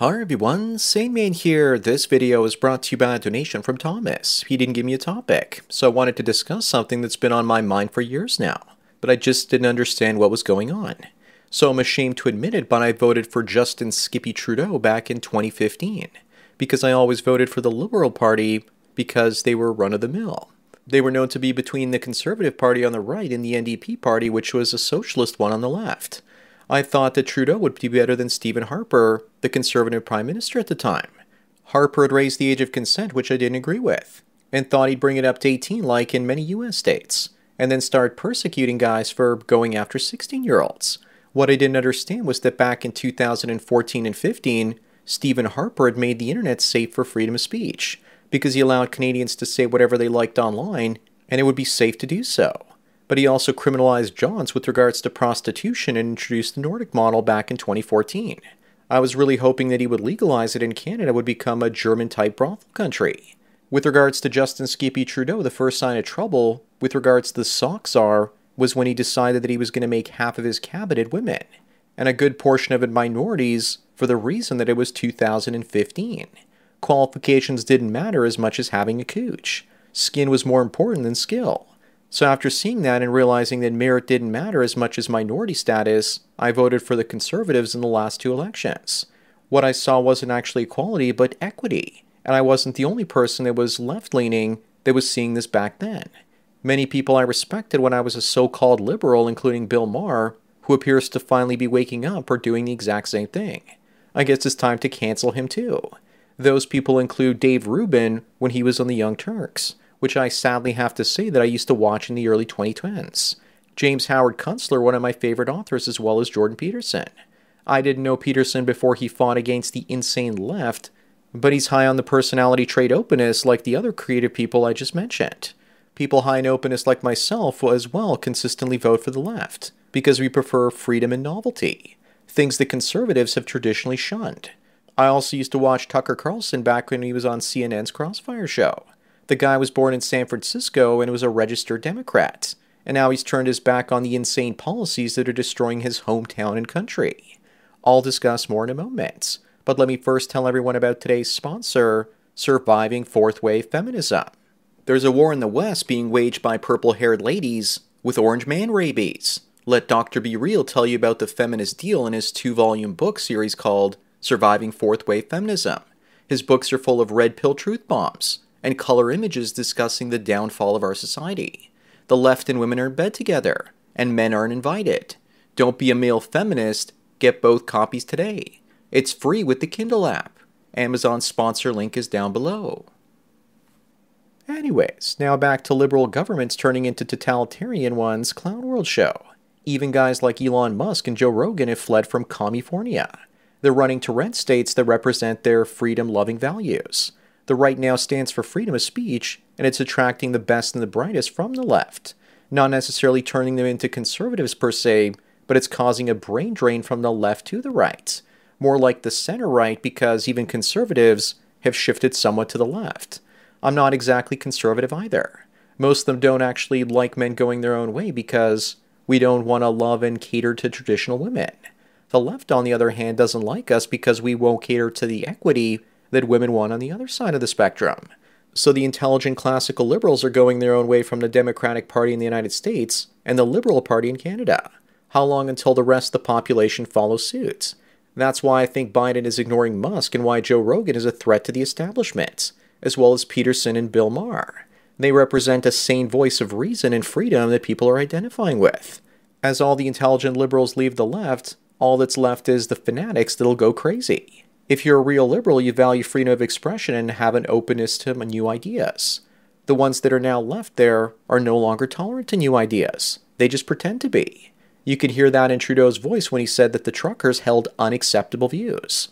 Hi everyone, Sandman here. This video is brought to you by a donation from Thomas. He didn't give me a topic, so I wanted to discuss something that's been on my mind for years now, but I just didn't understand what was going on. So I'm ashamed to admit it, but I voted for Justin Skippy Trudeau back in 2015 because I always voted for the Liberal Party because they were run of the mill. They were known to be between the Conservative Party on the right and the NDP Party, which was a socialist one on the left. I thought that Trudeau would be better than Stephen Harper, the Conservative Prime Minister at the time. Harper had raised the age of consent, which I didn't agree with, and thought he'd bring it up to 18 like in many US states, and then start persecuting guys for going after 16 year olds. What I didn't understand was that back in 2014 and 15, Stephen Harper had made the internet safe for freedom of speech because he allowed Canadians to say whatever they liked online and it would be safe to do so but he also criminalized Johns with regards to prostitution and introduced the Nordic model back in 2014. I was really hoping that he would legalize it and Canada would become a German type brothel country. With regards to Justin Skippy Trudeau, the first sign of trouble with regards to the sock czar was when he decided that he was going to make half of his cabinet women, and a good portion of it minorities for the reason that it was 2015. Qualifications didn't matter as much as having a cooch. Skin was more important than skill. So after seeing that and realizing that merit didn't matter as much as minority status, I voted for the Conservatives in the last two elections. What I saw wasn't actually equality, but equity. And I wasn't the only person that was left leaning that was seeing this back then. Many people I respected when I was a so called liberal, including Bill Maher, who appears to finally be waking up, are doing the exact same thing. I guess it's time to cancel him too. Those people include Dave Rubin when he was on the Young Turks which I sadly have to say that I used to watch in the early 2010s. James Howard Kunstler, one of my favorite authors, as well as Jordan Peterson. I didn't know Peterson before he fought against the insane left, but he's high on the personality trait openness like the other creative people I just mentioned. People high in openness like myself will as well consistently vote for the left, because we prefer freedom and novelty, things that conservatives have traditionally shunned. I also used to watch Tucker Carlson back when he was on CNN's Crossfire show. The guy was born in San Francisco and was a registered Democrat, and now he's turned his back on the insane policies that are destroying his hometown and country. I'll discuss more in a moment, but let me first tell everyone about today's sponsor, Surviving Fourth Wave Feminism. There's a war in the West being waged by purple haired ladies with orange man rabies. Let Dr. Be Real tell you about the feminist deal in his two volume book series called Surviving Fourth Wave Feminism. His books are full of red pill truth bombs, and color images discussing the downfall of our society. The left and women are in bed together, and men aren't invited. Don't be a male feminist, get both copies today. It's free with the Kindle app. Amazon's sponsor link is down below. Anyways, now back to liberal governments turning into totalitarian ones Clown World show. Even guys like Elon Musk and Joe Rogan have fled from California. They're running to red states that represent their freedom loving values. The right now stands for freedom of speech, and it's attracting the best and the brightest from the left, not necessarily turning them into conservatives per se, but it's causing a brain drain from the left to the right, more like the center right because even conservatives have shifted somewhat to the left. I'm not exactly conservative either. Most of them don't actually like men going their own way because we don't want to love and cater to traditional women. The left, on the other hand, doesn't like us because we won't cater to the equity that women want on the other side of the spectrum. So the intelligent classical liberals are going their own way from the Democratic Party in the United States and the Liberal Party in Canada. How long until the rest of the population follows suit? That's why I think Biden is ignoring Musk and why Joe Rogan is a threat to the establishment, as well as Peterson and Bill Maher. They represent a sane voice of reason and freedom that people are identifying with. As all the intelligent liberals leave the left, all that's left is the fanatics that'll go crazy. If you're a real liberal, you value freedom of expression and have an openness to new ideas. The ones that are now left there are no longer tolerant to new ideas. They just pretend to be. You could hear that in Trudeau's voice when he said that the truckers held unacceptable views.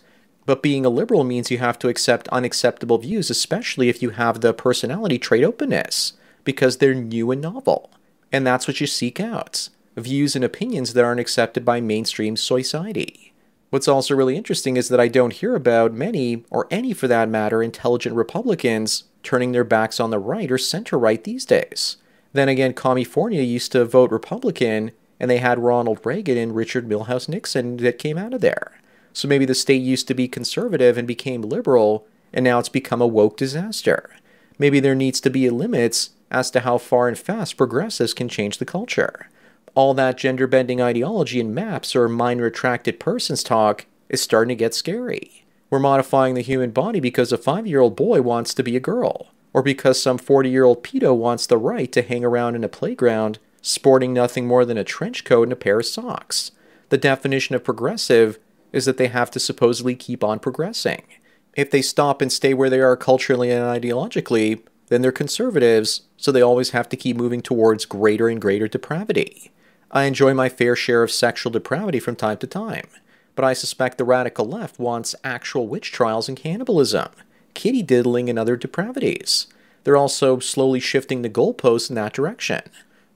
But being a liberal means you have to accept unacceptable views, especially if you have the personality trait openness, because they're new and novel. And that's what you seek out views and opinions that aren't accepted by mainstream society. What's also really interesting is that I don't hear about many, or any for that matter, intelligent Republicans turning their backs on the right or center right these days. Then again, California used to vote Republican, and they had Ronald Reagan and Richard Milhous Nixon that came out of there. So maybe the state used to be conservative and became liberal, and now it's become a woke disaster. Maybe there needs to be limits as to how far and fast progressives can change the culture. All that gender bending ideology and MAPS or minor attracted persons talk is starting to get scary. We're modifying the human body because a five year old boy wants to be a girl, or because some 40 year old pedo wants the right to hang around in a playground sporting nothing more than a trench coat and a pair of socks. The definition of progressive is that they have to supposedly keep on progressing. If they stop and stay where they are culturally and ideologically, then they're conservatives, so they always have to keep moving towards greater and greater depravity. I enjoy my fair share of sexual depravity from time to time, but I suspect the radical left wants actual witch trials and cannibalism, kitty diddling, and other depravities. They're also slowly shifting the goalposts in that direction.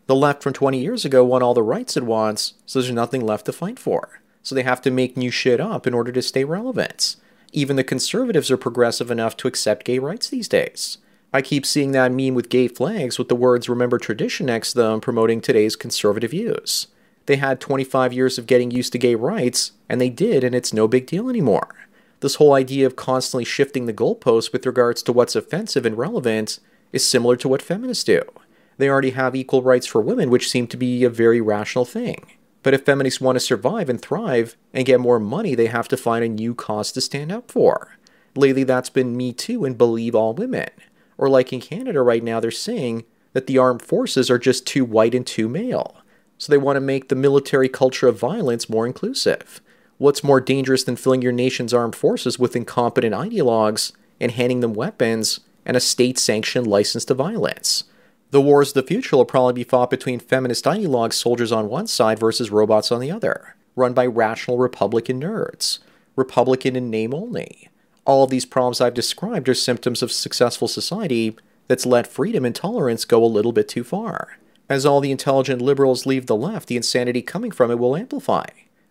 The left from 20 years ago won all the rights it wants, so there's nothing left to fight for. So they have to make new shit up in order to stay relevant. Even the conservatives are progressive enough to accept gay rights these days. I keep seeing that meme with gay flags with the words Remember Tradition next to them promoting today's conservative views. They had 25 years of getting used to gay rights, and they did, and it's no big deal anymore. This whole idea of constantly shifting the goalposts with regards to what's offensive and relevant is similar to what feminists do. They already have equal rights for women, which seem to be a very rational thing. But if feminists want to survive and thrive and get more money, they have to find a new cause to stand up for. Lately, that's been Me Too and Believe All Women. Or, like in Canada right now, they're saying that the armed forces are just too white and too male. So they want to make the military culture of violence more inclusive. What's more dangerous than filling your nation's armed forces with incompetent ideologues and handing them weapons and a state sanctioned license to violence? The wars of the future will probably be fought between feminist ideologue soldiers on one side versus robots on the other, run by rational Republican nerds. Republican in name only. All these problems I've described are symptoms of successful society that's let freedom and tolerance go a little bit too far. As all the intelligent liberals leave the left, the insanity coming from it will amplify,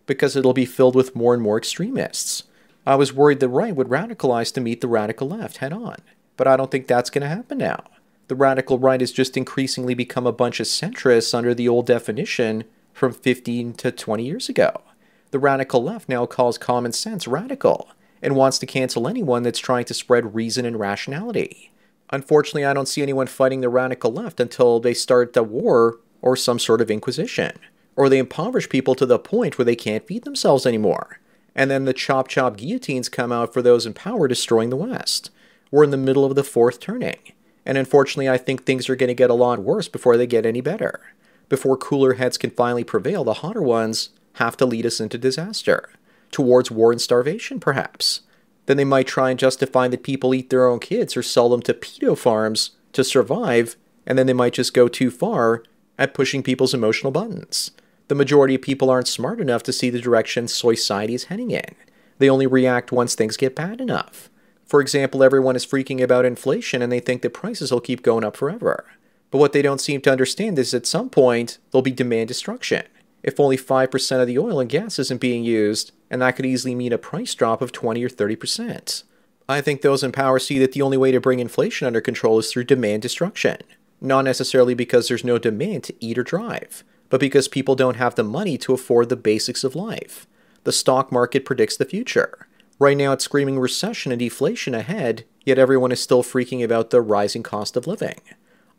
because it'll be filled with more and more extremists. I was worried the right would radicalize to meet the radical left head on, but I don't think that's going to happen now the radical right has just increasingly become a bunch of centrists under the old definition from 15 to 20 years ago. The radical left now calls common sense radical and wants to cancel anyone that's trying to spread reason and rationality. Unfortunately, I don't see anyone fighting the radical left until they start a war or some sort of inquisition, or they impoverish people to the point where they can't feed themselves anymore. And then the chop chop guillotines come out for those in power destroying the West. We're in the middle of the fourth turning. And unfortunately, I think things are going to get a lot worse before they get any better. Before cooler heads can finally prevail, the hotter ones have to lead us into disaster, towards war and starvation, perhaps. Then they might try and justify that people eat their own kids or sell them to pedo farms to survive, and then they might just go too far at pushing people's emotional buttons. The majority of people aren't smart enough to see the direction society is heading in. They only react once things get bad enough. For example, everyone is freaking about inflation and they think that prices will keep going up forever. But what they don't seem to understand is at some point, there'll be demand destruction. If only 5% of the oil and gas isn't being used, and that could easily mean a price drop of 20 or 30%. I think those in power see that the only way to bring inflation under control is through demand destruction. Not necessarily because there's no demand to eat or drive, but because people don't have the money to afford the basics of life. The stock market predicts the future. Right now, it's screaming recession and deflation ahead, yet everyone is still freaking about the rising cost of living.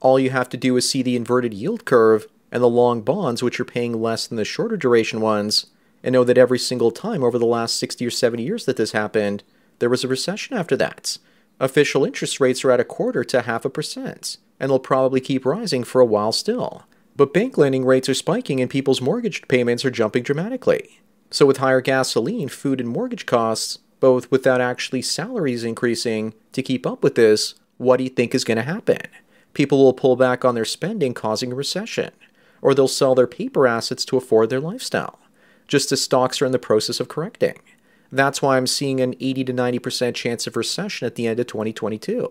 All you have to do is see the inverted yield curve and the long bonds, which are paying less than the shorter duration ones, and know that every single time over the last 60 or 70 years that this happened, there was a recession after that. Official interest rates are at a quarter to half a percent, and they'll probably keep rising for a while still. But bank lending rates are spiking and people's mortgage payments are jumping dramatically. So, with higher gasoline, food, and mortgage costs, both without actually salaries increasing to keep up with this, what do you think is going to happen? People will pull back on their spending, causing a recession, or they'll sell their paper assets to afford their lifestyle, just as stocks are in the process of correcting. That's why I'm seeing an 80 to 90% chance of recession at the end of 2022.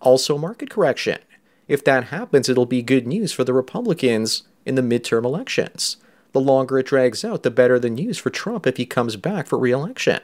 Also, market correction. If that happens, it'll be good news for the Republicans in the midterm elections. The longer it drags out, the better the news for Trump if he comes back for re election.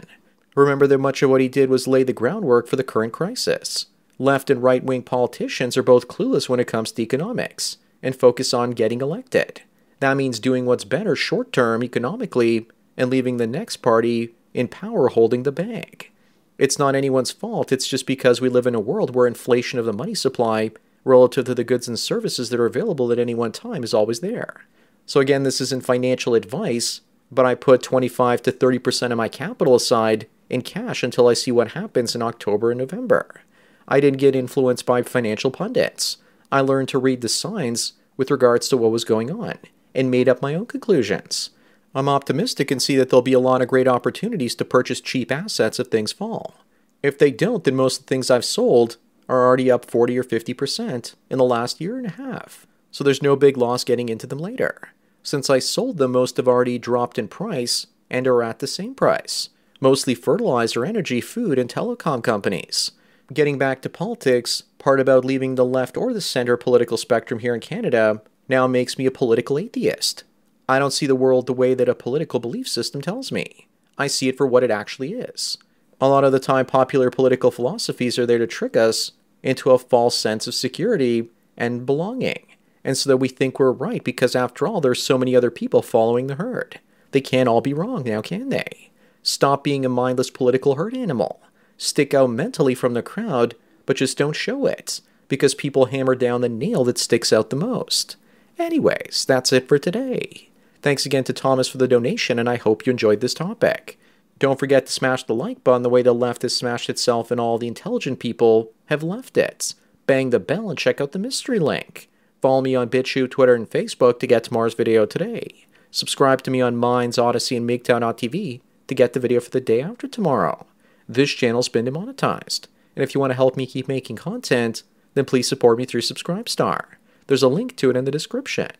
Remember that much of what he did was lay the groundwork for the current crisis. Left and right wing politicians are both clueless when it comes to economics and focus on getting elected. That means doing what's better short term economically and leaving the next party in power holding the bag. It's not anyone's fault, it's just because we live in a world where inflation of the money supply relative to the goods and services that are available at any one time is always there. So, again, this isn't financial advice, but I put 25 to 30% of my capital aside in cash until I see what happens in October and November. I didn't get influenced by financial pundits. I learned to read the signs with regards to what was going on and made up my own conclusions. I'm optimistic and see that there'll be a lot of great opportunities to purchase cheap assets if things fall. If they don't, then most of the things I've sold are already up 40 or 50% in the last year and a half. So there's no big loss getting into them later. Since I sold them, most have already dropped in price and are at the same price. Mostly fertilizer, energy, food, and telecom companies. Getting back to politics, part about leaving the left or the center political spectrum here in Canada now makes me a political atheist. I don't see the world the way that a political belief system tells me. I see it for what it actually is. A lot of the time, popular political philosophies are there to trick us into a false sense of security and belonging, and so that we think we're right because, after all, there's so many other people following the herd. They can't all be wrong now, can they? Stop being a mindless political herd animal. Stick out mentally from the crowd, but just don't show it, because people hammer down the nail that sticks out the most. Anyways, that's it for today. Thanks again to Thomas for the donation, and I hope you enjoyed this topic. Don't forget to smash the like button the way the left has smashed itself and all the intelligent people have left it. Bang the bell and check out the mystery link. Follow me on BitChute, Twitter, and Facebook to get tomorrow's video today. Subscribe to me on Minds, Odysee, and MGTOW.tv to get the video for the day after tomorrow. This channel's been demonetized, and if you want to help me keep making content, then please support me through Subscribestar. There's a link to it in the description.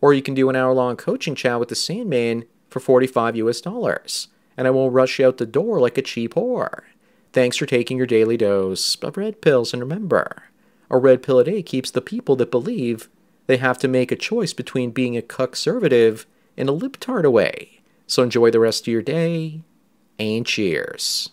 Or you can do an hour long coaching chat with the Sandman for 45 US dollars, and I won't rush you out the door like a cheap whore. Thanks for taking your daily dose of red pills, and remember, a red pill a day keeps the people that believe they have to make a choice between being a conservative and a libtard away. So enjoy the rest of your day, and cheers.